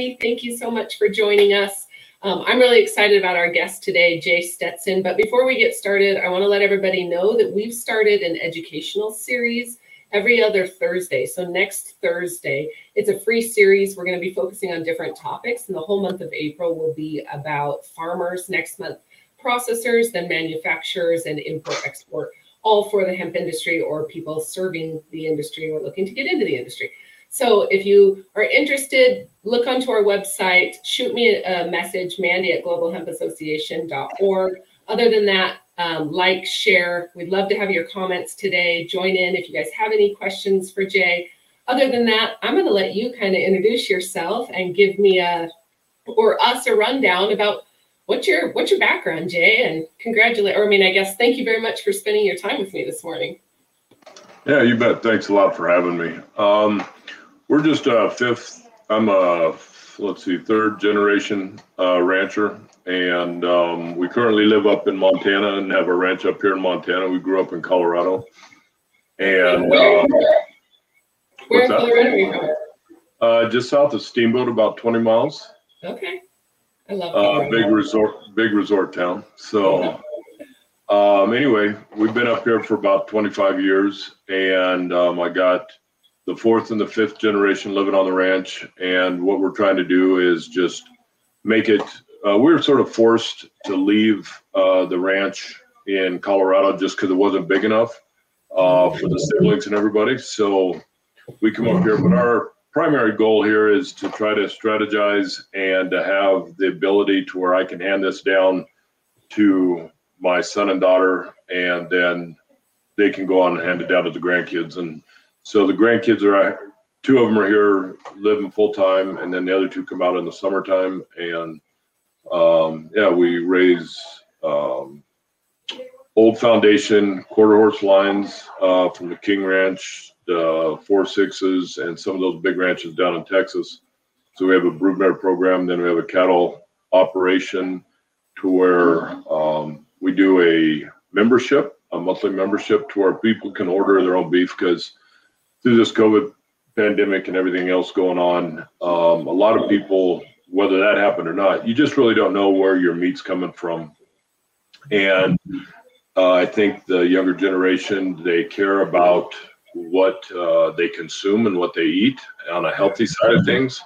everybody. Thank you so much for joining us. Um, I'm really excited about our guest today, Jay Stetson. But before we get started, I want to let everybody know that we've started an educational series every other Thursday. So next Thursday, it's a free series. We're going to be focusing on different topics, and the whole month of April will be about farmers. Next month, processors, then manufacturers, and import export, all for the hemp industry or people serving the industry or looking to get into the industry. So if you are interested, look onto our website, shoot me a message, Mandy at globalhempassociation.org. Other than that, um, like, share. We'd love to have your comments today. Join in if you guys have any questions for Jay. Other than that, I'm going to let you kind of introduce yourself and give me a or us a rundown about what's your what's your background, Jay, and congratulate. Or I mean, I guess thank you very much for spending your time with me this morning. Yeah, you bet. Thanks a lot for having me. Um, we're just a fifth. I'm a let's see, third generation uh, rancher and um, we currently live up in Montana and have a ranch up here in Montana. We grew up in Colorado, and um, where in Colorado are you from? Uh, just south of Steamboat, about 20 miles. Okay, I love uh, big resort, big resort town. So, um, anyway, we've been up here for about 25 years, and um, I got the fourth and the fifth generation living on the ranch. And what we're trying to do is just make it uh, we were sort of forced to leave uh, the ranch in Colorado just because it wasn't big enough uh, for the siblings and everybody. So we come up here, but our primary goal here is to try to strategize and to have the ability to where I can hand this down to my son and daughter, and then they can go on and hand it down to the grandkids. And so the grandkids are two of them are here living full time, and then the other two come out in the summertime and um, yeah, we raise um, old foundation quarter horse lines uh, from the King Ranch, the four sixes, and some of those big ranches down in Texas. So we have a broodmare program. Then we have a cattle operation to where um, we do a membership, a monthly membership, to where people can order their own beef because through this COVID pandemic and everything else going on, um, a lot of people whether that happened or not, you just really don't know where your meat's coming from. And uh, I think the younger generation, they care about what uh, they consume and what they eat on a healthy side of things.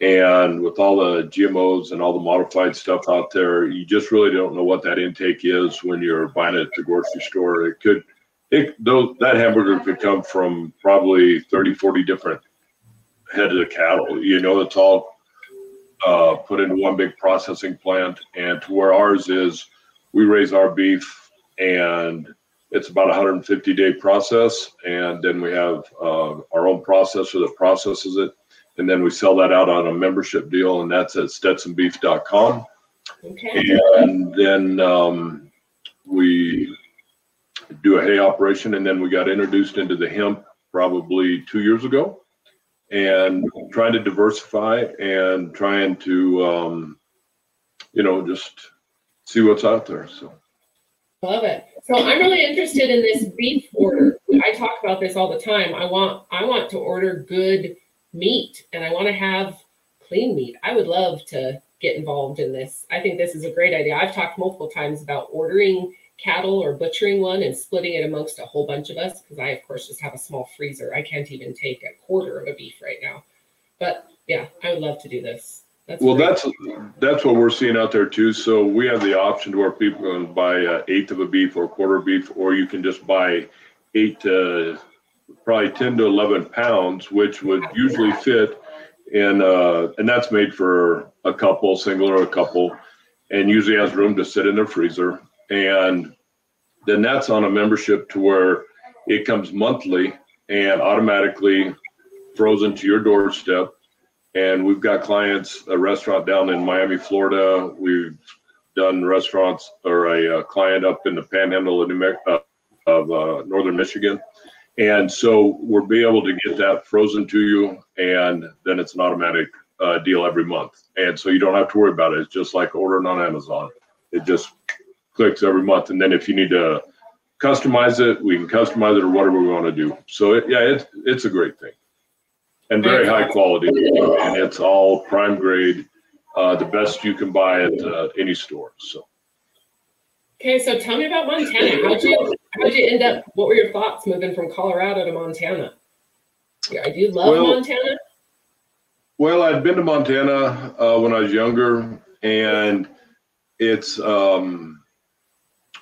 And with all the GMOs and all the modified stuff out there, you just really don't know what that intake is when you're buying it at the grocery store. It could, it, those, that hamburger could come from probably 30, 40 different head of the cattle. You know, it's all uh, put into one big processing plant. And to where ours is, we raise our beef and it's about a 150 day process. And then we have uh, our own processor that processes it. And then we sell that out on a membership deal, and that's at stetsonbeef.com. Okay. And then um, we do a hay operation, and then we got introduced into the hemp probably two years ago. And trying to diversify and trying to um, you know just see what's out there so. Love it. So i'm really interested in this beef order. I talk about this all the time. I want i want to order good meat and i want to have clean meat. I would love to get involved in this. I think this is a great idea. I've talked multiple times about ordering cattle or butchering one and splitting it amongst a whole bunch of us because I, of course, just have a small freezer. I can't even take a quarter of a beef right now. But yeah, I would love to do this. That's well, great. that's that's what we're seeing out there too. So we have the option to where people can buy an eighth of a beef or a quarter of beef, or you can just buy eight to probably ten to eleven pounds, which would usually fit in, uh, and that's made for a couple, single or a couple, and usually has room to sit in their freezer and then that's on a membership to where it comes monthly and automatically frozen to your doorstep. And we've got clients, a restaurant down in Miami, Florida. We've done restaurants or a, a client up in the panhandle of, New uh, of uh, northern Michigan. And so we'll be able to get that frozen to you, and then it's an automatic uh, deal every month. And so you don't have to worry about it. It's just like ordering on Amazon. It just clicks every month. And then if you need to customize it, we can customize it or whatever we want to do. So it, yeah, it's it's a great thing. and very high quality. And it's all prime grade, uh, the best you can buy at uh, any store. So. Okay, so tell me about Montana. How'd you how'd you end up? What were your thoughts moving from Colorado to Montana? Yeah, I do you love well, Montana? Well, I'd been to Montana uh, when I was younger, and it's um,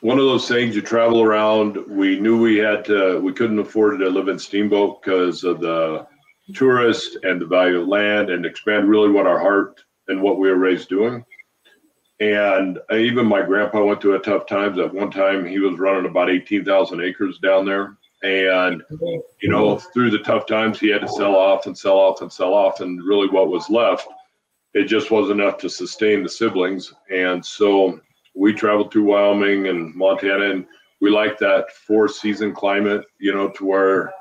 one of those things you travel around. We knew we had to, we couldn't afford to live in Steamboat because of the tourist and the value of land and expand really what our heart and what we were raised doing. And even my grandpa went through a tough times. At one time, he was running about 18,000 acres down there. And, you know, through the tough times, he had to sell off and sell off and sell off. And really, what was left, it just wasn't enough to sustain the siblings. And so we traveled through Wyoming and Montana, and we like that four season climate, you know, to where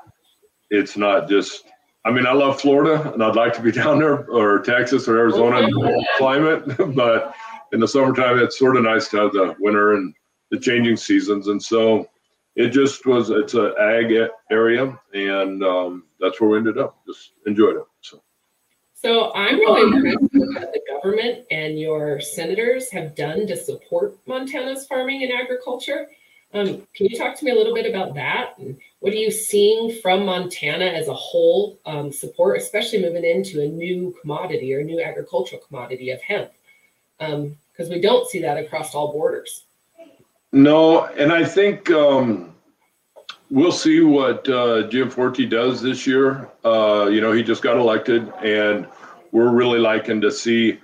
it's not just I mean, I love Florida and I'd like to be down there or Texas or Arizona climate, but in the summertime, it's sort of nice to have the winter and the changing seasons. And so it just was, it's an ag area and um, that's where we ended up. Just enjoyed it. So. So I'm really impressed with the government and your senators have done to support Montana's farming and agriculture. Um, can you talk to me a little bit about that? And what are you seeing from Montana as a whole um, support, especially moving into a new commodity or new agricultural commodity of hemp? Because um, we don't see that across all borders. No, and I think um, we'll see what uh, Gianforte does this year. Uh, you know, he just got elected, and we're really liking to see.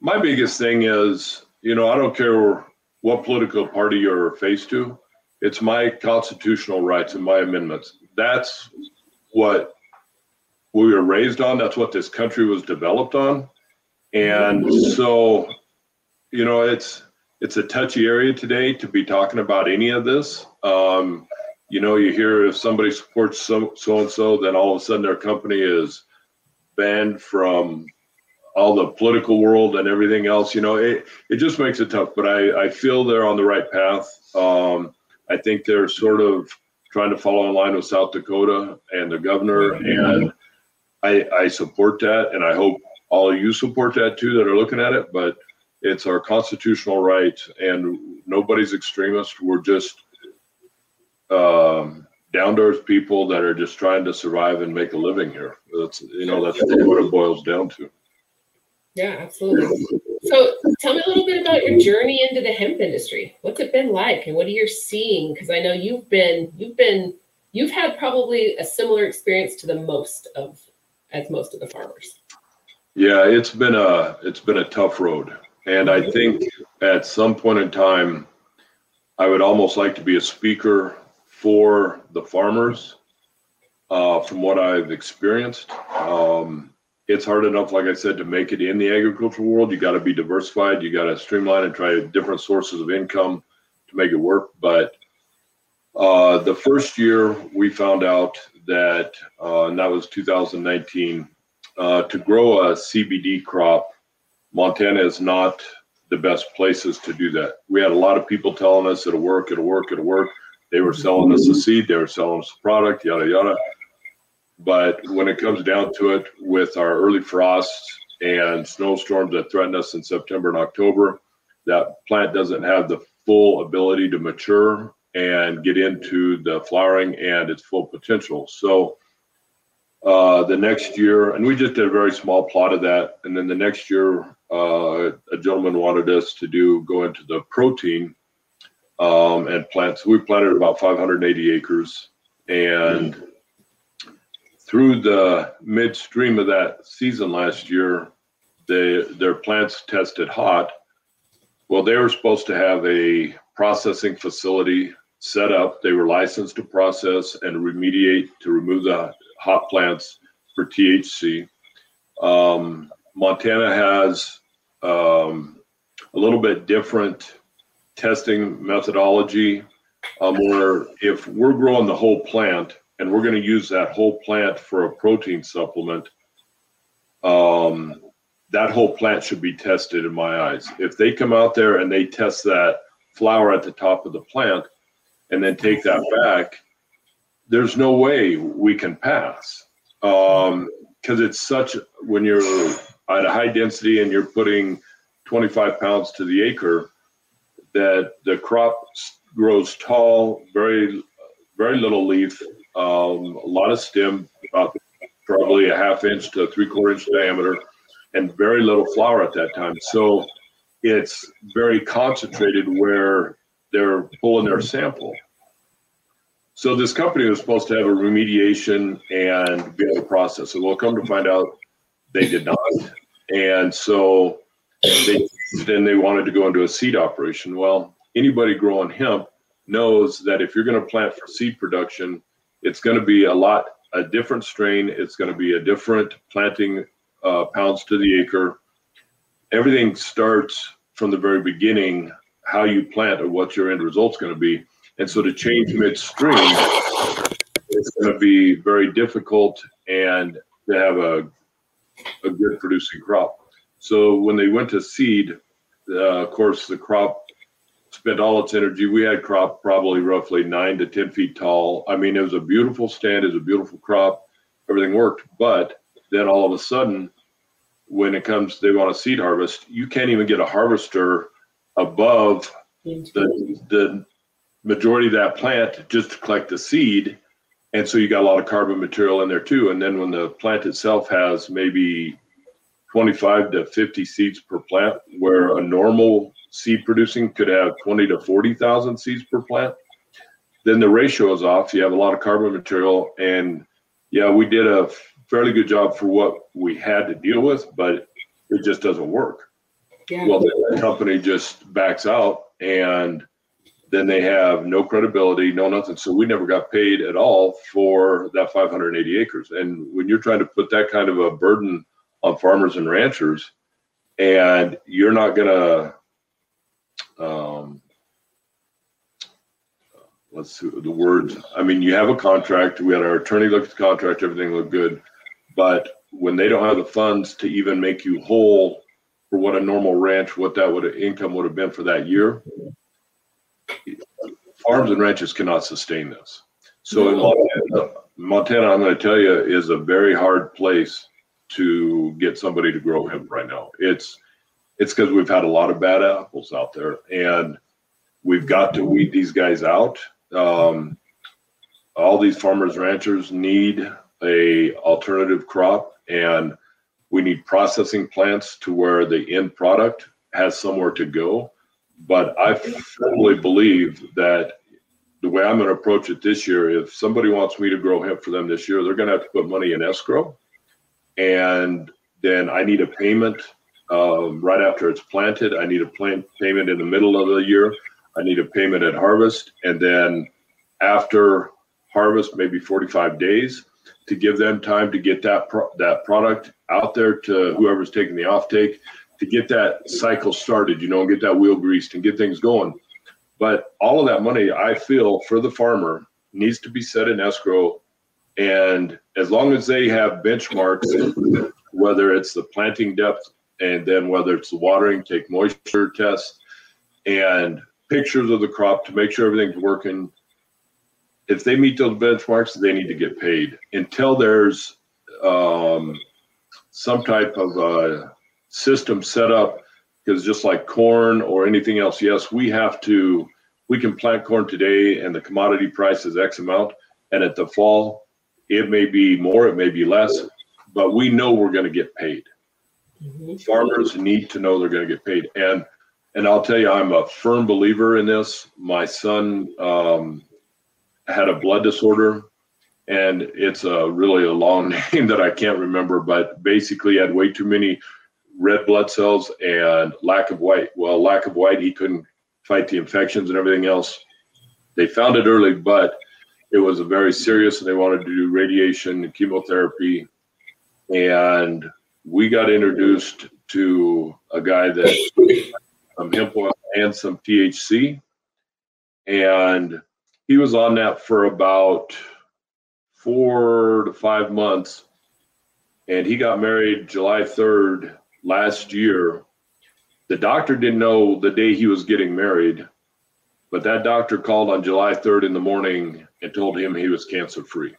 My biggest thing is, you know, I don't care what political party you're faced to it's my constitutional rights and my amendments. That's what we were raised on. That's what this country was developed on. And so, you know, it's it's a touchy area today to be talking about any of this. Um, you know, you hear if somebody supports so so and so, then all of a sudden their company is banned from all the political world and everything else. You know, it it just makes it tough. But I I feel they're on the right path. Um, I think they're sort of trying to follow in line with South Dakota and the governor, and I, I support that, and I hope all of you support that too that are looking at it. But it's our constitutional right, and nobody's extremist. We're just um, down to earth people that are just trying to survive and make a living here. That's you know that's what it boils down to. Yeah, absolutely. So tell me a little bit about your journey into the hemp industry. What's it been like and what are you seeing? Because I know you've been you've been you've had probably a similar experience to the most of as most of the farmers. Yeah, it's been a it's been a tough road. And I think at some point in time I would almost like to be a speaker for the farmers uh, from what I've experienced. Um, it's hard enough, like I said, to make it in the agricultural world. You got to be diversified. You got to streamline and try different sources of income to make it work. But uh, the first year we found out that, uh, and that was 2019, uh, to grow a CBD crop, Montana is not the best places to do that. We had a lot of people telling us it'll work, it'll work, it'll work. They were selling us a seed, they were selling us a product, yada yada. But when it comes down to it, with our early frosts and snowstorms that threaten us in September and October, that plant doesn't have the full ability to mature and get into the flowering and its full potential. So uh, the next year, and we just did a very small plot of that. And then the next year, uh, a gentleman wanted us to do go into the protein um, and plants. So we planted about 580 acres, and through the midstream of that season last year, they, their plants tested hot. Well, they were supposed to have a processing facility set up. They were licensed to process and remediate to remove the hot plants for THC. Um, Montana has um, a little bit different testing methodology um, where if we're growing the whole plant, and we're going to use that whole plant for a protein supplement, um, that whole plant should be tested in my eyes. If they come out there and they test that flower at the top of the plant and then take that back, there's no way we can pass. Because because it's such when you're at a high density and you're putting 25 pounds to the acre, that the crop grows tall, very very little leaf, um, a lot of stem, about probably a half inch to three quarter inch diameter, and very little flower at that time. So it's very concentrated where they're pulling their sample. So this company was supposed to have a remediation and be able to process it. Well, come to find out, they did not. And so they then they wanted to go into a seed operation. Well, anybody growing hemp knows that if you're going to plant for seed production, it's going to be a lot a different strain. It's going to be a different planting uh, pounds to the acre. Everything starts from the very beginning, how you plant or what your end result's going to be. And so to change midstream, it's going to be very difficult and to have a, a good producing crop. So when they went to seed, uh, of course, the crop spent all its energy. We had crop probably roughly nine to 10 feet tall. I mean, it was a beautiful stand, it was a beautiful crop, everything worked. But then all of a sudden, when it comes, they want a seed harvest, you can't even get a harvester above the, the majority of that plant just to collect the seed. And so you got a lot of carbon material in there too. And then when the plant itself has maybe 25 to 50 seeds per plant, where a normal seed producing could have 20 to 40,000 seeds per plant, then the ratio is off. You have a lot of carbon material. And yeah, we did a fairly good job for what we had to deal with, but it just doesn't work. Yeah. Well, the company just backs out and then they have no credibility, no nothing. So we never got paid at all for that 580 acres. And when you're trying to put that kind of a burden on farmers and ranchers, and you're not going to um, let's see the words. I mean, you have a contract. We had our attorney look at the contract. Everything looked good, but when they don't have the funds to even make you whole for what a normal ranch, what that would income would have been for that year, farms and ranches cannot sustain this. So in Montana, Montana, I'm going to tell you, is a very hard place to get somebody to grow hemp right now. It's it's because we've had a lot of bad apples out there, and we've got to weed these guys out. Um, all these farmers ranchers need a alternative crop, and we need processing plants to where the end product has somewhere to go. But I firmly believe that the way I'm going to approach it this year, if somebody wants me to grow hemp for them this year, they're going to have to put money in escrow, and then I need a payment um, right after it's planted. I need a plant payment in the middle of the year. I need a payment at harvest, and then after harvest, maybe 45 days to give them time to get that pro- that product out there to whoever's taking the offtake to get that cycle started. You know, and get that wheel greased and get things going. But all of that money, I feel, for the farmer needs to be set in escrow. And as long as they have benchmarks, whether it's the planting depth and then whether it's the watering, take moisture tests and pictures of the crop to make sure everything's working. If they meet those benchmarks, they need to get paid until there's um, some type of uh, system set up. Because just like corn or anything else, yes, we have to. We can plant corn today, and the commodity price is X amount, and at the fall, it may be more, it may be less, but we know we're going to get paid. Mm-hmm. Farmers need to know they're going to get paid, and and I'll tell you, I'm a firm believer in this. My son um, had a blood disorder, and it's a really a long name that I can't remember, but basically had way too many red blood cells and lack of white. Well, lack of white, he couldn't fight the infections and everything else. They found it early, but it was a very serious, and they wanted to do radiation and chemotherapy, and we got introduced to a guy that um, some hemp oil and some THC, and he was on that for about four to five months, and he got married July third last year. The doctor didn't know the day he was getting married, but that doctor called on July 3rd in the morning and told him he was cancer free.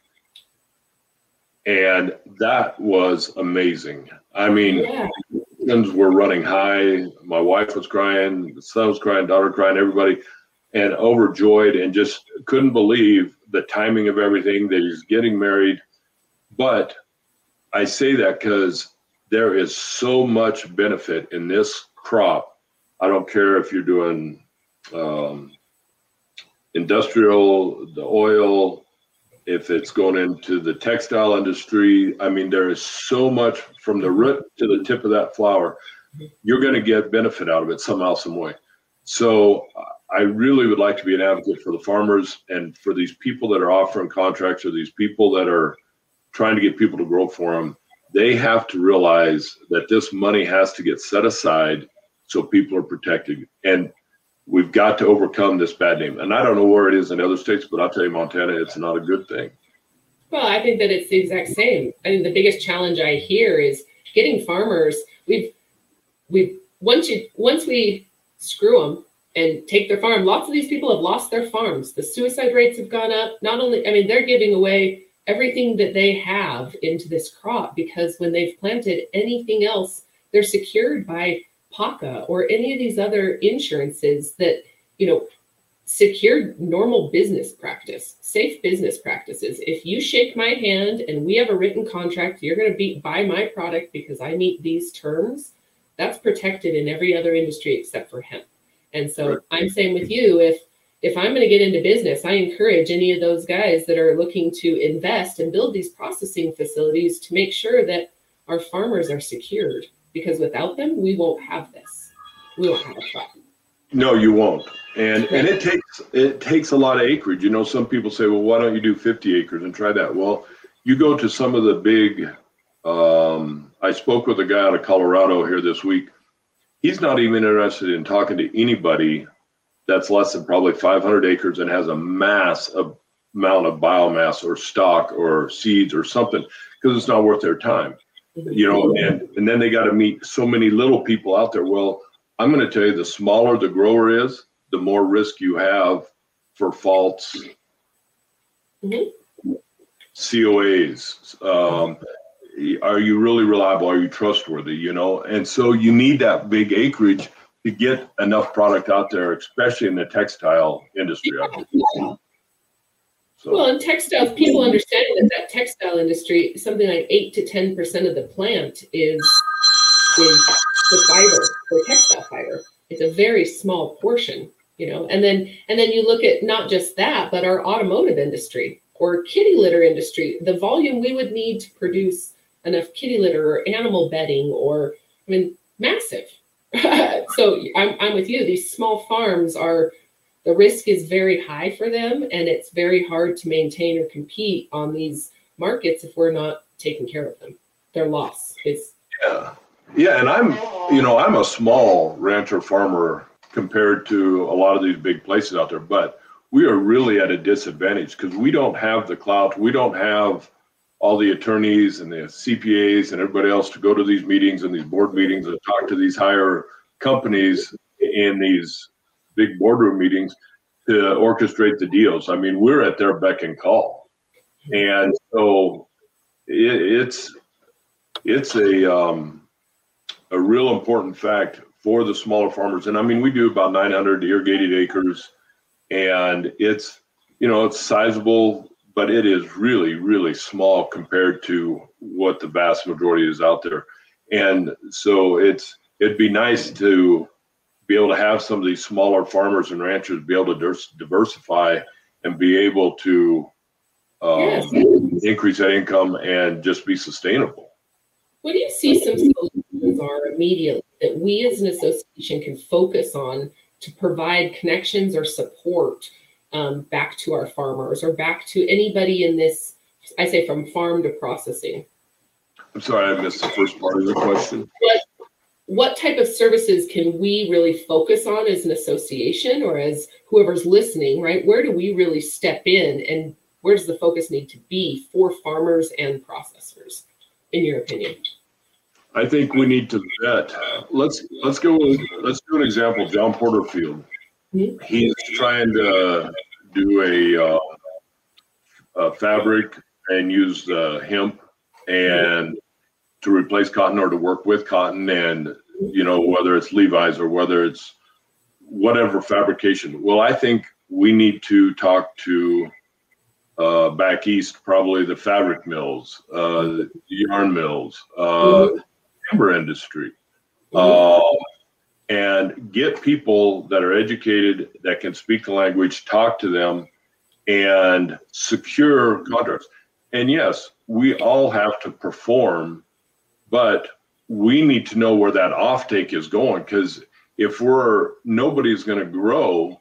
And that was amazing. I mean, yeah. were running high. My wife was crying, son was crying, daughter crying, everybody, and overjoyed and just couldn't believe the timing of everything that he's getting married. But I say that because there is so much benefit in this crop. I don't care if you're doing um, industrial, the oil, if it's going into the textile industry. I mean, there is so much from the root to the tip of that flower. You're going to get benefit out of it somehow, some way. So I really would like to be an advocate for the farmers and for these people that are offering contracts or these people that are trying to get people to grow for them. They have to realize that this money has to get set aside so people are protected. And we've got to overcome this bad name. And I don't know where it is in other states, but I'll tell you, Montana, it's not a good thing. Well, I think that it's the exact same. I mean, the biggest challenge I hear is getting farmers. We've we've once you once we screw them and take their farm, lots of these people have lost their farms. The suicide rates have gone up. Not only, I mean, they're giving away everything that they have into this crop because when they've planted anything else, they're secured by PACA or any of these other insurances that, you know, secure normal business practice, safe business practices. If you shake my hand and we have a written contract, you're going to be buy my product because I meet these terms. That's protected in every other industry except for hemp. And so right. I'm saying with you, if if I'm going to get into business, I encourage any of those guys that are looking to invest and build these processing facilities to make sure that our farmers are secured because without them, we won't have this. We won't have a crop. No, you won't. And and it takes it takes a lot of acreage. You know, some people say, well, why don't you do 50 acres and try that? Well, you go to some of the big. Um, I spoke with a guy out of Colorado here this week. He's not even interested in talking to anybody that's less than probably 500 acres and has a mass of amount of biomass or stalk or seeds or something because it's not worth their time you know, and, and then they got to meet so many little people out there. Well, I'm going to tell you the smaller the grower is, the more risk you have for faults, mm-hmm. COAs. Um, are you really reliable? Are you trustworthy? You know, and so you need that big acreage to get enough product out there, especially in the textile industry. Yeah. So. Well, in textiles, people understand that that textile industry, something like eight to ten percent of the plant is is the fiber or textile fiber. It's a very small portion, you know. And then and then you look at not just that, but our automotive industry or kitty litter industry. The volume we would need to produce enough kitty litter or animal bedding, or I mean, massive. so I'm I'm with you. These small farms are the risk is very high for them and it's very hard to maintain or compete on these markets if we're not taking care of them. Their loss is yeah. Yeah and i'm you know i'm a small rancher farmer compared to a lot of these big places out there but we are really at a disadvantage because we don't have the clout. We don't have all the attorneys and the cpas and everybody else to go to these meetings and these board meetings and talk to these higher companies in these big boardroom meetings to orchestrate the deals. I mean, we're at their beck and call, and so it, it's it's a um, a real important fact for the smaller farmers. And I mean, we do about 900 irrigated acres, and it's you know it's sizable, but it is really really small compared to what the vast majority is out there. And so it's it'd be nice to be able to have some of these smaller farmers and ranchers be able to diversify and be able to um, yes. increase that income and just be sustainable. What do you see some solutions are immediately that we as an association can focus on to provide connections or support um, back to our farmers or back to anybody in this, I say from farm to processing? I'm sorry, I missed the first part of the question. What what type of services can we really focus on as an association or as whoever's listening, right? Where do we really step in and where does the focus need to be for farmers and processors, in your opinion? I think we need to vet. Let's let's go. Let's do an example. John Porterfield. Mm-hmm. He's trying to do a, uh, a fabric and use the hemp and to replace cotton or to work with cotton and you know whether it's Levi's or whether it's whatever fabrication. Well, I think we need to talk to uh, back east, probably the fabric mills, uh, yarn mills, uh, timber industry. Uh, and get people that are educated that can speak the language, talk to them, and secure contracts. And yes, we all have to perform, but we need to know where that offtake is going because if we're nobody's going to grow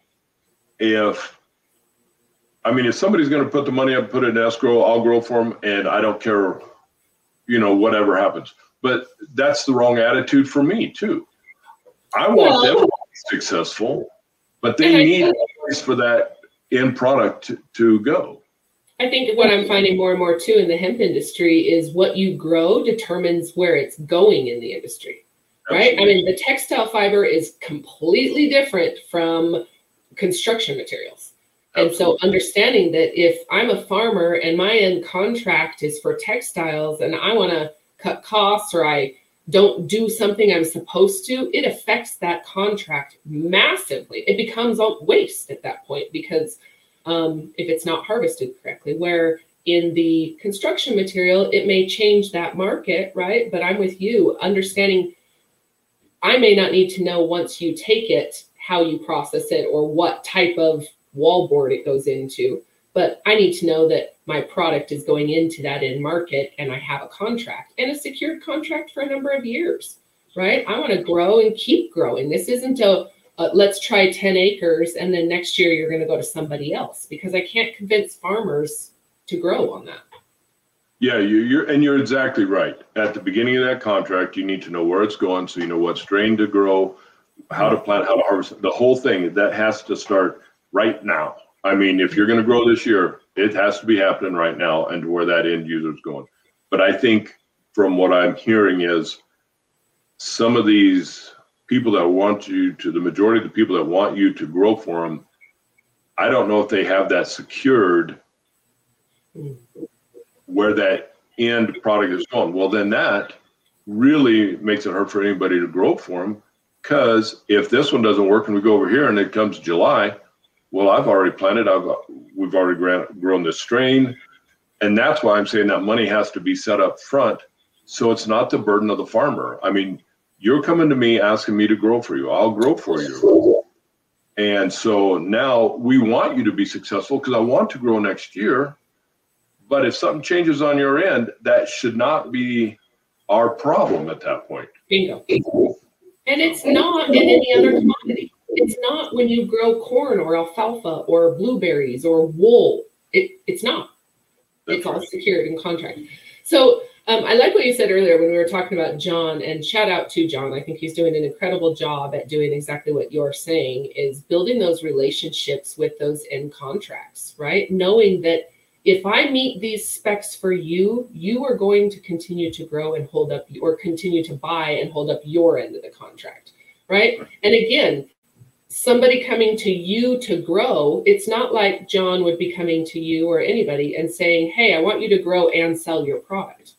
if I mean, if somebody's going to put the money up, put it in escrow, I'll grow for them, and I don't care, you know, whatever happens. But that's the wrong attitude for me too. I want well, them to be successful, but they need a place for that end product to, to go. I think what I'm finding more and more too in the hemp industry is what you grow determines where it's going in the industry. Right? I mean, the textile fiber is completely different from construction materials. And so understanding that if I'm a farmer and my end contract is for textiles and I want to cut costs or I don't do something I'm supposed to, it affects that contract massively. It becomes a waste at that point because um, if it's not harvested correctly, where in the construction material, it may change that market, right? But I'm with you, understanding I may not need to know once you take it how you process it or what type of wallboard it goes into. But I need to know that my product is going into that end market and I have a contract and a secured contract for a number of years, right? I want to grow and keep growing. This isn't a, a let's try 10 acres and then next year you're going to go to somebody else because I can't convince farmers to grow on that. Yeah, you, you're and you're exactly right. At the beginning of that contract, you need to know where it's going, so you know what strain to grow, how to plant, how to harvest. The whole thing that has to start right now. I mean, if you're going to grow this year, it has to be happening right now and where that end user is going. But I think from what I'm hearing is some of these people that want you to, the majority of the people that want you to grow for them, I don't know if they have that secured where that end product is going. Well, then that really makes it hard for anybody to grow for them because if this one doesn't work and we go over here and it comes July, well, I've already planted. I've we've already grown, grown this strain, and that's why I'm saying that money has to be set up front, so it's not the burden of the farmer. I mean, you're coming to me asking me to grow for you. I'll grow for you. And so now we want you to be successful because I want to grow next year. But if something changes on your end, that should not be our problem at that point. Bingo. And it's not in any other commodity. It's not when you grow corn or alfalfa or blueberries or wool. It, it's not. That's it's right. all secured in contract. So um, I like what you said earlier when we were talking about John, and shout out to John. I think he's doing an incredible job at doing exactly what you're saying is building those relationships with those end contracts, right? Knowing that if I meet these specs for you, you are going to continue to grow and hold up or continue to buy and hold up your end of the contract, right? And again, somebody coming to you to grow, it's not like John would be coming to you or anybody and saying, Hey, I want you to grow and sell your product.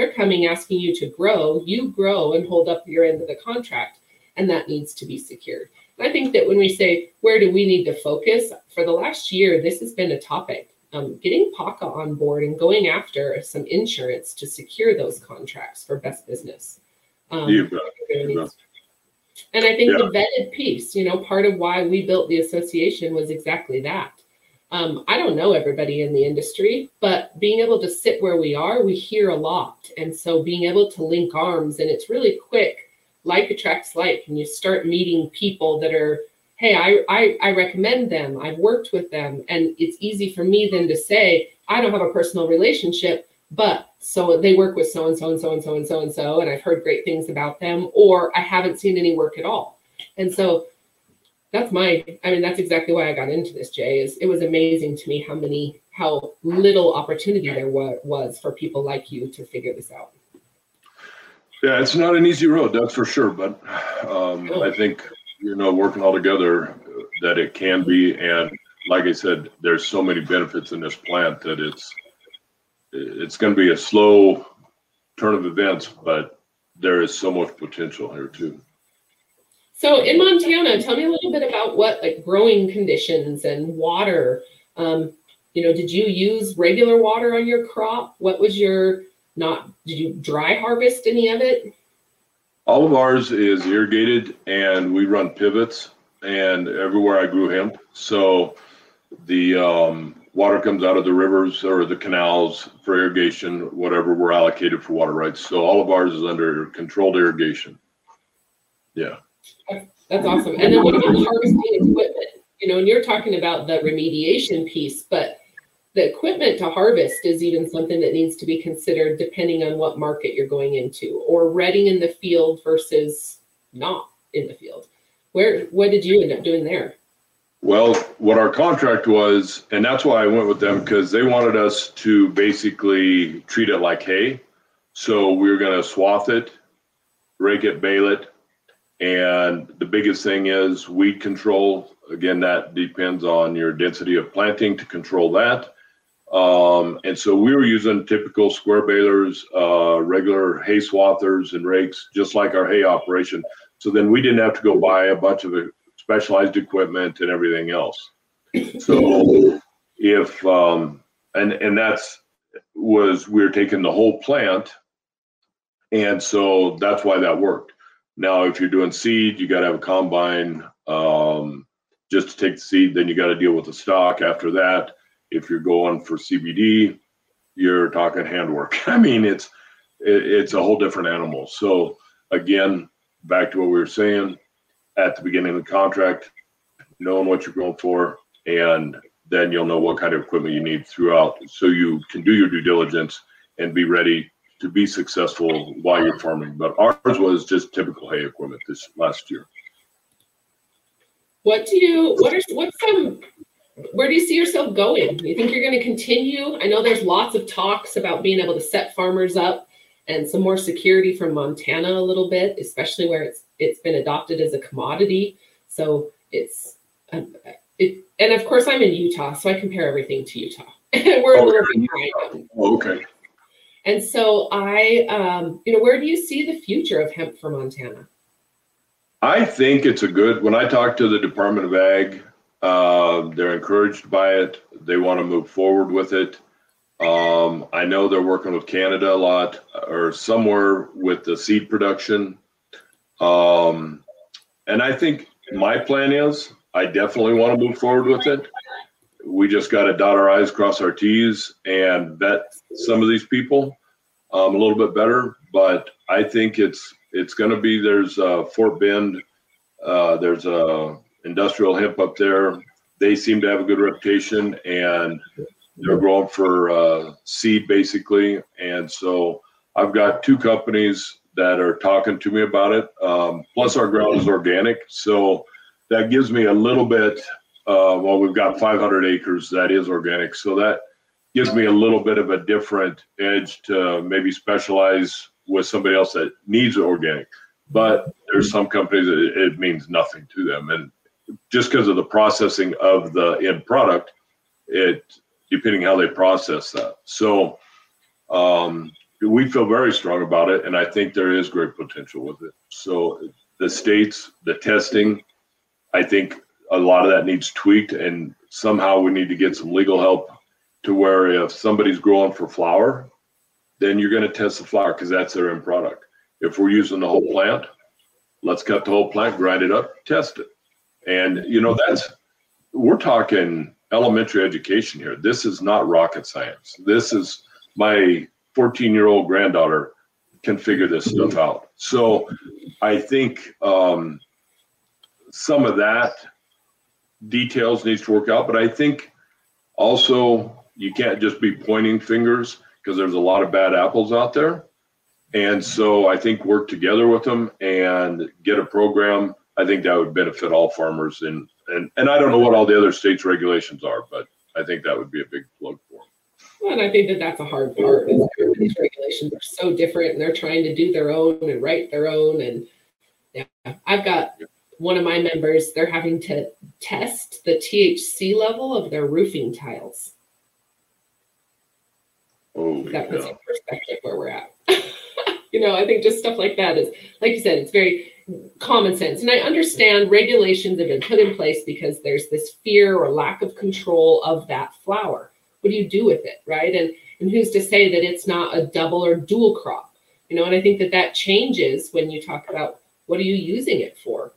They're coming asking you to grow, you grow and hold up your end of the contract, and that needs to be secured. And I think that when we say, Where do we need to focus? For the last year, this has been a topic. Um, getting PACA on board and going after some insurance to secure those contracts for best business. Um, you bet. You bet. And I think yeah. the vetted piece, you know, part of why we built the association was exactly that. Um, I don't know everybody in the industry, but being able to sit where we are, we hear a lot. And so being able to link arms, and it's really quick, like attracts like, and you start meeting people that are, hey, I, I, I recommend them, I've worked with them. And it's easy for me then to say, I don't have a personal relationship, but so they work with so and so and so and so and so and so, and I've heard great things about them, or I haven't seen any work at all. And so that's my, I mean, that's exactly why I got into this, Jay, is it was amazing to me how many, how little opportunity there was for people like you to figure this out. Yeah, it's not an easy road, that's for sure. But um, I think, you know, working all together, that it can be. And like I said, there's so many benefits in this plant that it's, it's going to be a slow turn of events, but there is so much potential here too. So in Montana, tell me a little bit about what like growing conditions and water. Um, you know, did you use regular water on your crop? What was your not? Did you dry harvest any of it? All of ours is irrigated, and we run pivots, and everywhere I grew hemp, so the um, water comes out of the rivers or the canals for irrigation, whatever we're allocated for water rights. So all of ours is under controlled irrigation. Yeah. That's awesome. And then what about harvesting equipment? You know, and you're talking about the remediation piece, but the equipment to harvest is even something that needs to be considered depending on what market you're going into or ready in the field versus not in the field. Where what did you end up doing there? Well, what our contract was, and that's why I went with them because they wanted us to basically treat it like hay. So we were going to swath it, rake it, bale it. And the biggest thing is weed control. Again, that depends on your density of planting to control that. Um, and so we were using typical square balers, uh, regular hay swathers and rakes, just like our hay operation. So then we didn't have to go buy a bunch of specialized equipment and everything else. So if um, and and that's was we are taking the whole plant, and so that's why that worked. Now, if you're doing seed, you got to have a combine um, just to take the seed. Then you got to deal with the stalk after that. If you're going for CBD, you're talking handwork. I mean, it's it, it's a whole different animal. So again, back to what we were saying, at the beginning of the contract, knowing what you're going for, and then you'll know what kind of equipment you need throughout so you can do your due diligence and be ready to be successful while you're farming. But ours was just typical hay equipment this last year. What do you what are what's some where do you see yourself going? Do you think you're going to continue? I know there's lots of talks about being able to set farmers up and some more security from Montana a little bit, especially where it's it's been adopted as a commodity. So it's um, it, and of course I'm in Utah, so I compare everything to Utah. We're a little behind. Oh, okay. And so I, um, you know, where do you see the future of hemp for Montana? I think it's a good. When I talk to the Department of Ag, uh, they're encouraged by it. They want to move forward with it. Um, I know they're working with Canada a lot, or somewhere with the seed production. Um, and I think my plan is I definitely want to move forward with it. We just got to dot our I's, cross our T's, and vet some of these people um, a little bit better. But I think it's it's going to be there's uh, Fort Benton, uh, there's a industrial hemp up there. They seem to have a good reputation, and they're growing for uh, seed basically. And so I've got two companies that are talking to me about it. Um, plus, our ground is organic, so that gives me a little bit. Uh, well, we've got 500 acres that is organic, so that gives me a little bit of a different edge to maybe specialize with somebody else that needs organic. But there's some companies that it means nothing to them, and just because of the processing of the end product, it depending how they process that. So um, we feel very strong about it, and I think there is great potential with it. So the states, the testing, I think a lot of that needs tweaked, and somehow we need to get some legal help to where if somebody's growing for flower, then you're going to test the flower because that's their end product. If we're using the whole plant, let's cut the whole plant, grind it up, test it. And you know that's we're talking elementary education here. This is not rocket science. This is my 14 year old granddaughter can figure this stuff out. So I think um, some of that details needs to work out, but I think also you can't just be pointing fingers because there's a lot of bad apples out there. And so I think work together with them and get a program. I think that would benefit all farmers. And, and, and I don't know what all the other states' regulations are, but I think that would be a big plug for them. Well, and I think that that's a hard part. These regulations are so different, and they're trying to do their own and write their own. And yeah, I've got one of my members. They're having to test the THC level of their roofing tiles. Oh, that puts in perspective where we're at. you know, I think just stuff like that is, like you said, it's very common sense. And I understand regulations have been put in place because there's this fear or lack of control of that flower. What do you do with it, right? And and who's to say that it's not a double or dual crop? You know, and I think that that changes when you talk about what are you using it for.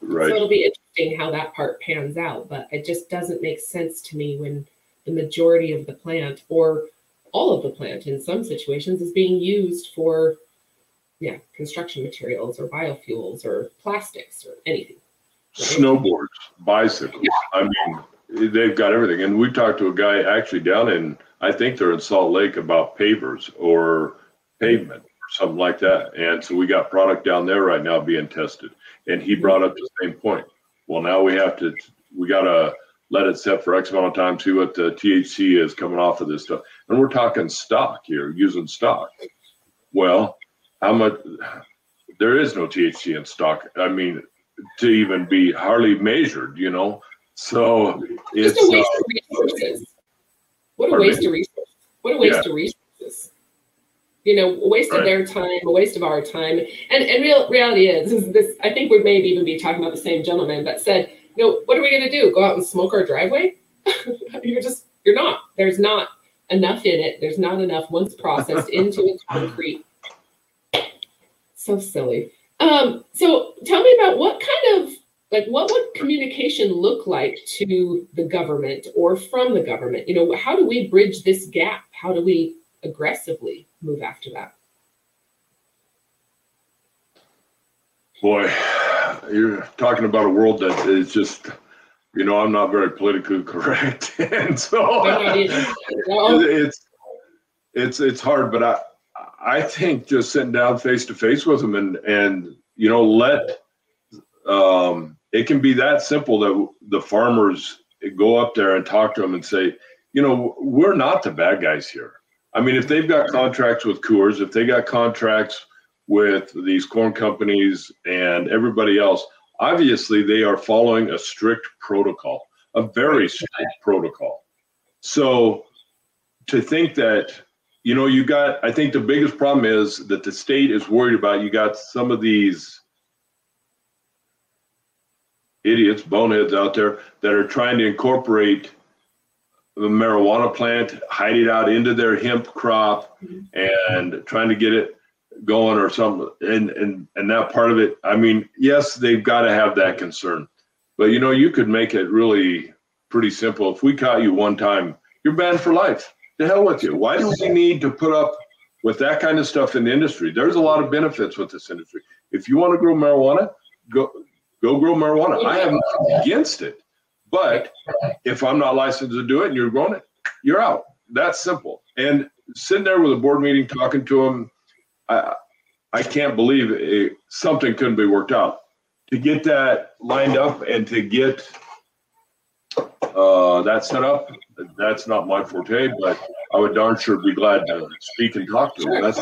Right. So it'll be interesting how that part pans out, but it just doesn't make sense to me when the majority of the plant or all of the plant in some situations is being used for yeah construction materials or biofuels or plastics or anything right? snowboards bicycles yeah. i mean they've got everything and we talked to a guy actually down in i think they're in salt lake about pavers or pavement or something like that and so we got product down there right now being tested and he brought up the same point well now we have to we got to let it set for X amount of time, see what the THC is coming off of this stuff. And we're talking stalk here, using stalk. Well, how much? There is no THC in stalk. I mean, to even be hardly measured, you know. So it's Just a waste uh, of resources. What a waste me? of resources. What a waste yeah. of resources. You know, a waste right. of their time, a waste of our time. And and real reality is, is this I think we may even be talking about the same gentleman that said you know, what are we going to do? Go out and smoke our driveway? you're just, you're not. There's not enough in it. There's not enough once processed into a concrete. So silly. Um, so tell me about what kind of like what would communication look like to the government or from the government? You know, how do we bridge this gap? How do we aggressively move after that? Boy, you're talking about a world that is just, you know, I'm not very politically correct, and so it's it's it's hard. But I I think just sitting down face to face with them and and you know let um, it can be that simple that the farmers go up there and talk to them and say, you know, we're not the bad guys here. I mean, if they've got contracts with Coors, if they got contracts with these corn companies and everybody else, obviously they are following a strict protocol, a very strict protocol. So to think that, you know, you got, I think the biggest problem is that the state is worried about you got some of these idiots, boneheads out there that are trying to incorporate the marijuana plant, hide it out into their hemp crop, mm-hmm. and trying to get it going or something. And and and that part of it i mean yes they've got to have that concern. But you know you could make it really pretty simple. If we caught you one time you're banned for life. The hell with you. Why do we need to put up with that kind of stuff in the industry? There's a lot of benefits with this industry. If you want to grow marijuana go go grow marijuana. I am against it but if i'm not licensed to do it and you're growing it you're out that's simple and sitting there with a board meeting talking to them I, I can't believe it, something couldn't be worked out. To get that lined up and to get uh, that set up, that's not my forte, but I would darn sure be glad to speak and talk to them. That's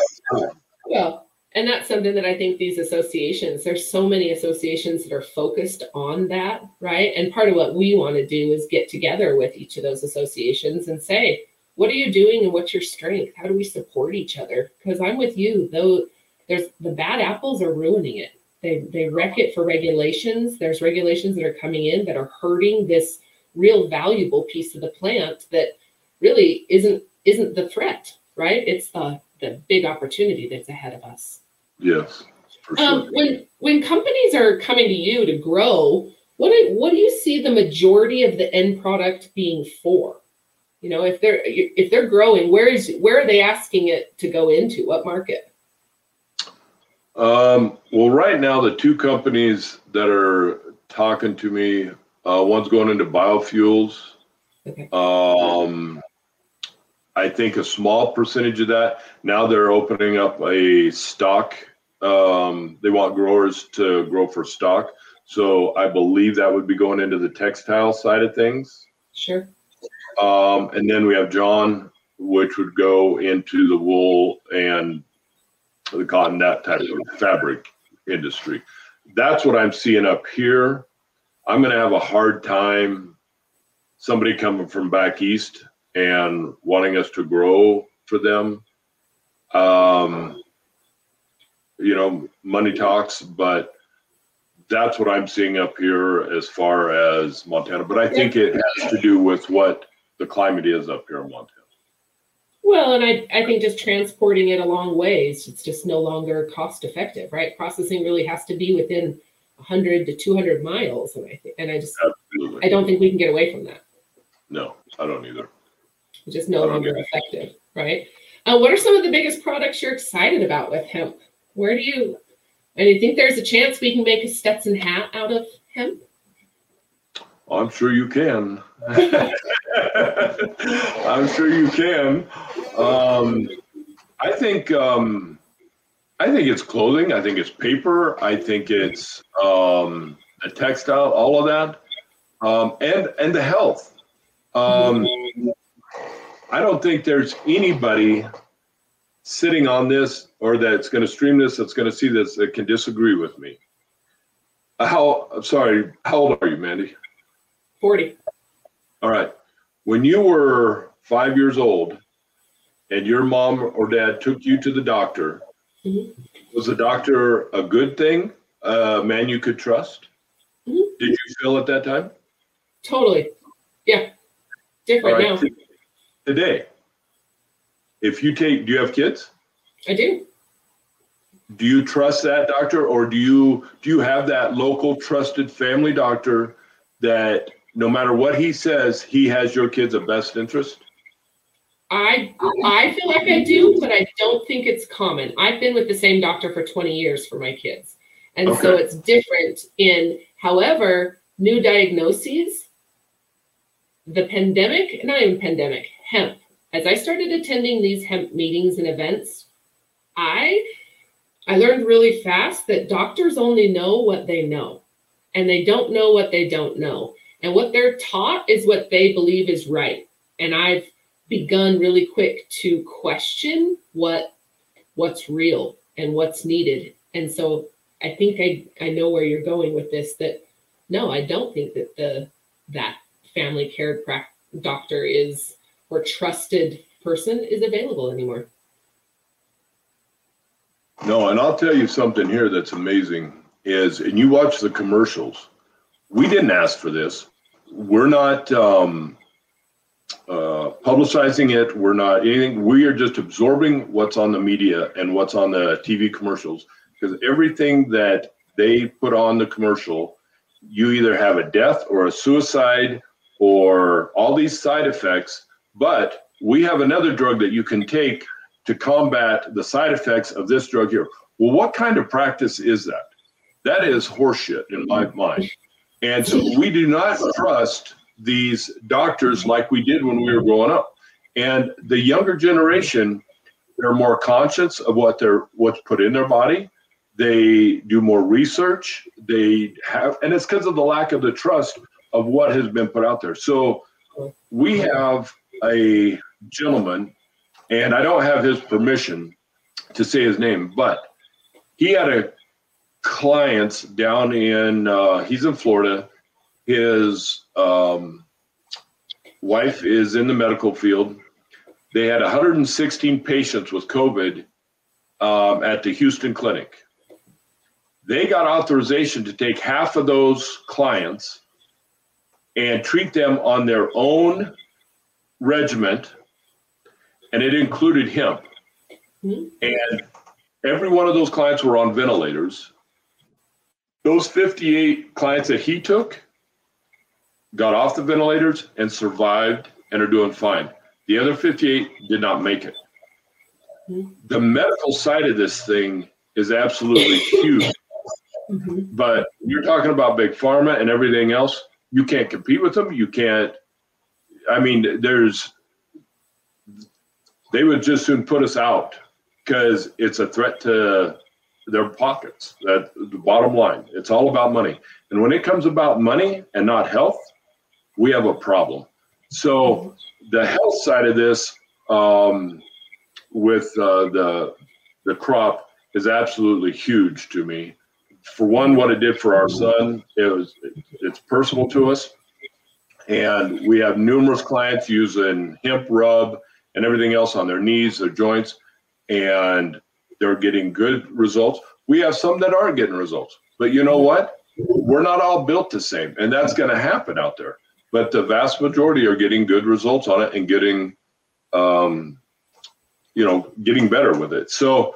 well, and that's something that I think these associations, there's so many associations that are focused on that, right? And part of what we want to do is get together with each of those associations and say, what are you doing and what's your strength? How do we support each other? Because I'm with you, though there's the bad apples are ruining it. They they wreck it for regulations. There's regulations that are coming in that are hurting this real valuable piece of the plant that really isn't isn't the threat, right? It's the the big opportunity that's ahead of us. Yes. Um, when when companies are coming to you to grow, what do, what do you see the majority of the end product being for? You know, if they're if they're growing, where is where are they asking it to go into? What market? Um, well, right now the two companies that are talking to me, uh, one's going into biofuels. Okay. Um, I think a small percentage of that. Now they're opening up a stock. Um, they want growers to grow for stalk. So I believe that would be going into the textile side of things. Sure. Um, and then we have John, which would go into the wool and the cotton, that type of fabric industry. That's what I'm seeing up here. I'm going to have a hard time somebody coming from back east and wanting us to grow for them. Um, you know, money talks, but that's what I'm seeing up here as far as Montana. But I think it has to do with what the climate is up here in Montana. Well, and I, I think just transporting it a long ways, it's just no longer cost effective, right? Processing really has to be within 100 to 200 miles, and I think, and I just, Absolutely. I don't think we can get away from that. No, I don't either. It's just no longer effective, right? Uh, what are some of the biggest products you're excited about with hemp? Where do you, and you think there's a chance we can make a Stetson hat out of hemp? I'm sure you can. I'm sure you can. Um, I think um, I think it's clothing. I think it's paper. I think it's um, a textile. All of that, um, and and the health. Um, I don't think there's anybody sitting on this or that's going to stream this that's going to see this that can disagree with me. How? I'm sorry. How old are you, Mandy? 40. All right. When you were five years old and your mom or dad took you to the doctor, Mhm. was the doctor a good thing? A man you could trust? Mhm. Did you feel at that time? Totally. Yeah. Different right. now. Today, if you take, do you have kids? I do. Do you trust that doctor or do you do you have that local trusted family doctor that no matter what he says, he has your kids' a best interest? I I feel like I do, but I don't think it's common. I've been with the same doctor for 20 years for my kids. And so it's different in however, new diagnoses, the pandemic, not even pandemic, hemp. As I started attending these hemp meetings and events, I I learned really fast that doctors only know what they know and they don't know what they don't know. And what they're taught is what they believe is right. And I've begun really quick to question what what's real and what's needed. And so I think I, I know where you're going with this that no, I don't think that the that family care doctor is or trusted person is available anymore. No, and I'll tell you something here that's amazing is, and you watch the commercials. We didn't ask for this. We're not um, uh, publicizing it. We're not anything. We are just absorbing what's on the media and what's on the TV commercials because everything that they put on the commercial, you either have a death or a suicide or all these side effects. But we have another drug that you can take to combat the side effects of this drug here. Well, what kind of practice is that? That is horseshit in my mind. And so we do not trust these doctors like we did when we were growing up. And the younger generation, they're more conscious of what they're what's put in their body. They do more research. They have, and it's because of the lack of the trust of what has been put out there. So we have a gentleman and I don't have his permission to say his name, but he had a client down in uh, he's in Florida. His um, wife is in the medical field. They had 116 patients with COVID um, at the Houston clinic. They got authorization to take half of those clients and treat them on their own regiment and it included hemp. Mhm. And every one of those clients were on ventilators. Those 58 clients that he took got off the ventilators and survived and are doing fine. The other 58 did not make it. Mhm. The medical side of this thing is absolutely huge. Mhm. But you're talking about big pharma and everything else. You can't compete with them. You can't. I mean, there's. They would just soon put us out because it's a threat to their pockets. That the bottom line. It's all about money. And when it comes about money and not health, we have a problem. So the health side of this, um, with uh, the the crop, is absolutely huge to me for one, what it did for our son, it was it's personal to us, and we have numerous clients using hemp rub and everything else on their knees, their joints, and they're getting good results. We have some that aren't getting results. But you know what? We're not all built the same, and that's going to happen out there. But the vast majority are getting good results on it and getting, um, you know, getting better with it. So,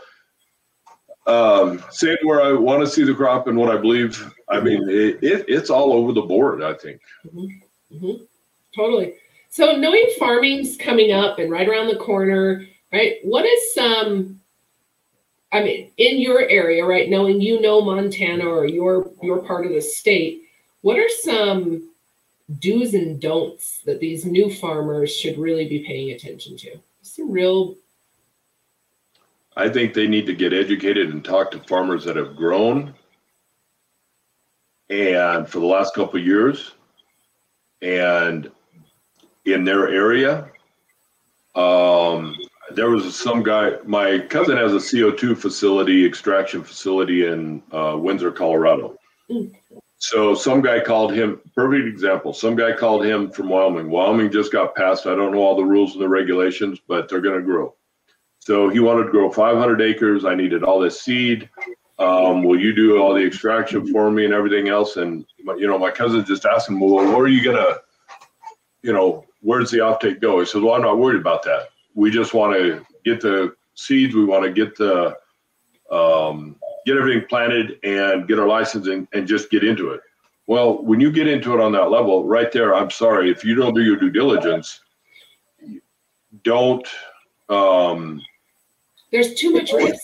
um, where I want to see the crop and what I believe, I mean, it, it it's all over the board. I think. Mm-hmm. Mm-hmm. Totally. So, knowing farming's coming up and right around the corner, right? What is some I mean, in your area, right? Knowing you know Montana or your your part of the state, what are some do's and don'ts that these new farmers should really be paying attention to? Some real. I think they need to get educated and talk to farmers that have grown, and for the last couple years, and in their area. Um, there was some guy. My cousin has a CO2 facility, extraction facility in uh, Windsor, Colorado. Mm. So some guy called him. Perfect example. Some guy called him from Wyoming. Wyoming just got passed. I don't know all the rules and the regulations, but they're going to grow. So he wanted to grow 500 acres. I needed all this seed. Um, will you do all the extraction for me and everything else? And you know, my cousin just asked him, well, where are you gonna, you know, where's the offtake go? He said, well, I'm not worried about that we just want to get the seeds. We want to get the um, get everything planted and get our license and, and just get into it. Well, when you get into it on that level, right there, I'm sorry if you don't do your due diligence. Don't. Um, there's too much risk.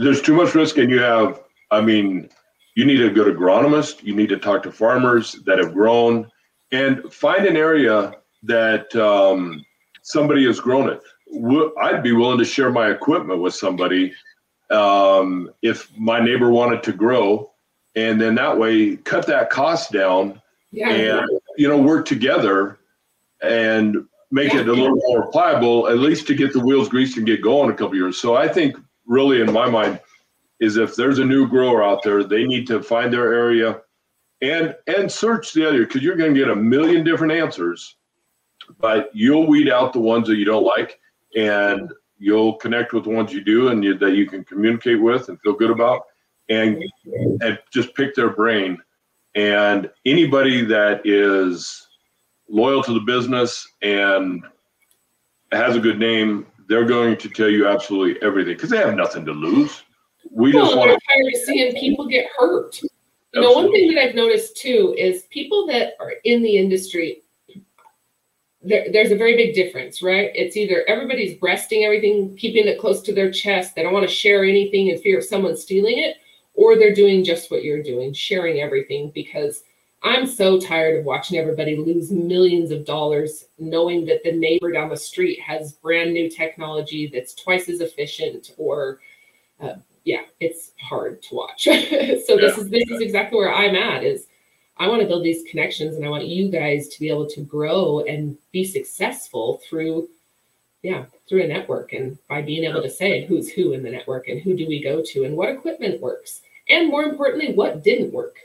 There's too much risk, and you have. I mean, you need a good agronomist. You need to talk to farmers that have grown, and find an area that um, somebody has grown it. I'd be willing to share my equipment with somebody um, if my neighbor wanted to grow, and then that way cut that cost down yeah. and you know work together and make yeah. it a little more pliable, at least to get the wheels greased and get going a couple years. So I think really in my mind is if there's a new grower out there, they need to find their area and and search the other because you're going to get a million different answers, but you'll weed out the ones that you don't like and you'll connect with the ones you do and you, that you can communicate with and feel good about and and just pick their brain. And anybody that is loyal to the business and has a good name they're going to tell you absolutely everything because they have nothing to lose we well, just want to tired of seeing people get hurt you know one thing that i've noticed too is people that are in the industry there, there's a very big difference, right? It's either everybody's breasting everything, keeping it close to their chest. They don't want to share anything in fear of someone stealing it, or they're doing just what you're doing, sharing everything. Because I'm so tired of watching everybody lose millions of dollars knowing that the neighbor down the street has brand new technology that's twice as efficient or uh, yeah, it's hard to watch. so yeah. this is this is exactly where I'm at is I want to build these connections and I want you guys to be able to grow and be successful through, yeah, through a network and by being able to say who's who in the network and who do we go to and what equipment works. And more importantly, what didn't work.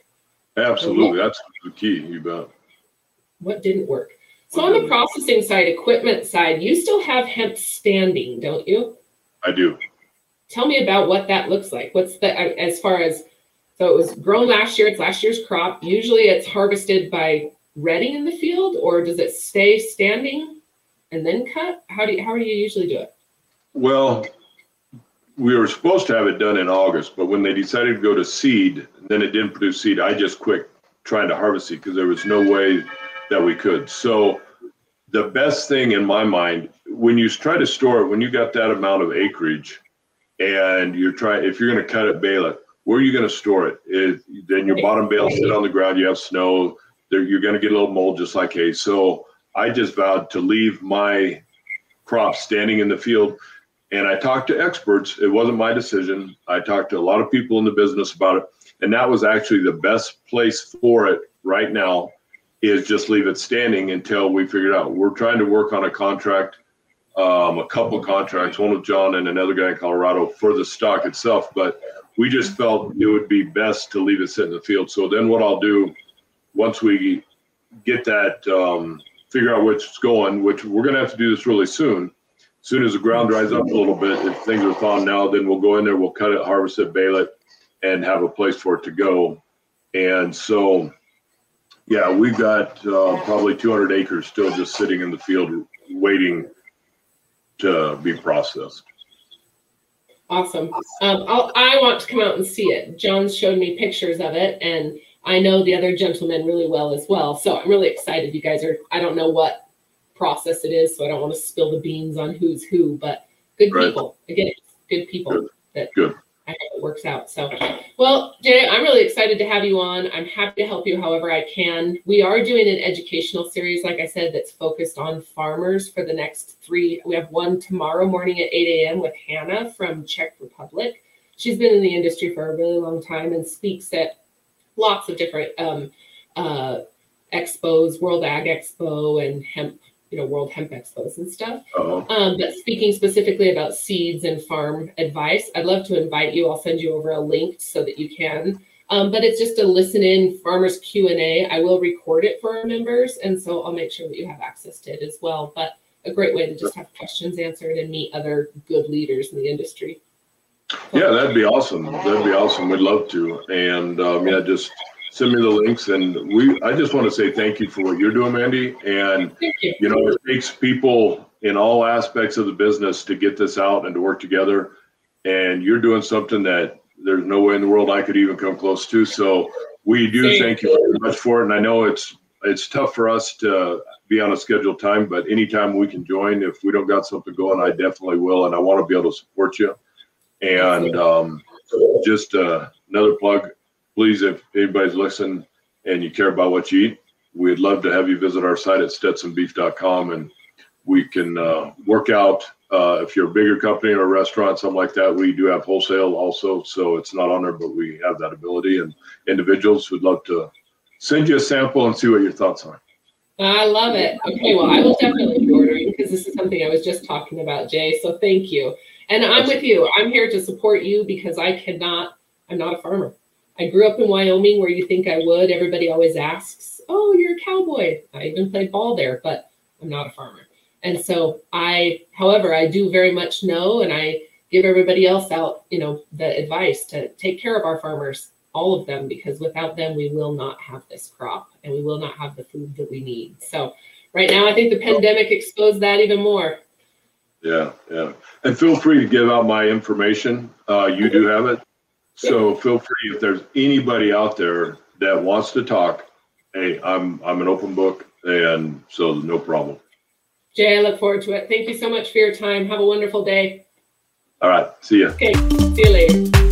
Absolutely. That's the key. You bet. What didn't work. So on the processing side, equipment side, you still have hemp standing, don't you? I do. Tell me about what that looks like. What's the uh, as far as so it was grown last year. It's last year's crop. Usually it's harvested by retting in the field, or does it stay standing and then cut? How do you, how do you usually do it? Well, we were supposed to have it done in August, but when they decided to go to seed, then it didn't produce seed. I just quit trying to harvest seed because there was no way that we could. So the best thing in my mind, when you try to store it, when you got that amount of acreage and you're trying, if you're going to cut it, bale it, where are you going to store it? it? Then your bottom bales sit on the ground. You have snow. There, you're going to get a little mold, just like hay. So I just vowed to leave my crop standing in the field. And I talked to experts. It wasn't my decision. I talked to a lot of people in the business about it, and that was actually the best place for it right now. Is just leave it standing until we figure it out. We're trying to work on a contract, um, a couple contracts, one with John and another guy in Colorado for the stalk itself, but we just felt it would be best to leave it sit in the field. So then what I'll do once we get that, um, figure out which it's going, which we're going to have to do this really soon. As soon as the ground dries up a little bit, if things are thawing now, then we'll go in there, we'll cut it, harvest it, bale it, and have a place for it to go. And so, yeah, we've got uh, probably 200 acres still just sitting in the field waiting to be processed. Awesome. Um, I want to come out and see it. John showed me pictures of it, and I know the other gentleman really well as well. So I'm really excited. You guys are. I don't know what process it is, so I don't want to spill the beans on who's who, but good Right. people. Again, good people Good. that Good. I hope it works out. So, well, Jay, I'm really excited to have you on. I'm happy to help you however I can. We are doing an educational series, like I said, that's focused on farmers for the next three. We have one tomorrow morning at 8 a.m. with Hannah from Czech Republic. She's been in the industry for a really long time and speaks at lots of different um, uh, expos, World Ag Expo and hemp, you know, World Hemp Expos and stuff. Uh, Um, but speaking specifically about seeds and farm advice, I'd love to invite you. I'll send you over a link so that you can. Um, but it's just a listen in farmers Q and A. I will record it for our members, and so I'll make sure that you have access to it as well. But a great way to just have questions answered and meet other good leaders in the industry. yeah, that'd be awesome. That'd be awesome. We'd love to. And um, yeah, just send me the links. And we, I just want to say thank you for what you're doing, Mandy. And you. you know, it takes people in all aspects of the business to get this out and to work together. And you're doing something that there's no way in the world I could even come close to. So we do Same. thank you very much for it. And I know it's it's tough for us to be on a scheduled time, but anytime we can join, if we don't got something going, I definitely will. And I want to be able to support you. And um, just uh, another plug, please, if anybody's listening and you care about what you eat, we'd love to have you visit our site at stetsonbeef.com and we can uh, work out uh, if you're a bigger company or a restaurant, something like that. We do have wholesale also, so it's not on there, but we have that ability. And individuals would love to send you a sample and see what your thoughts are. I love it. Okay, well, I will definitely be ordering because this is something I was just talking about, Jay. So thank you. And I'm with you. I'm here to support you because I cannot, I'm not a farmer. I grew up in Wyoming where you think I would. Everybody always asks, Oh, you're a cowboy. I even played ball there, but I'm not a farmer. And so I, however, I do very much know and I give everybody else out, you know, the advice to take care of our farmers, all of them, because without them, we will not have this crop and we will not have the food that we need. So right now, I think the pandemic exposed that even more. Yeah, yeah. And feel free to give out my information. Uh, you do have it. So feel free if there's anybody out there that wants to talk. Hey, I'm I'm an open book, and so no problem. Jay, I look forward to it. Thank you so much for your time. Have a wonderful day. All right, see ya. Okay, see you later.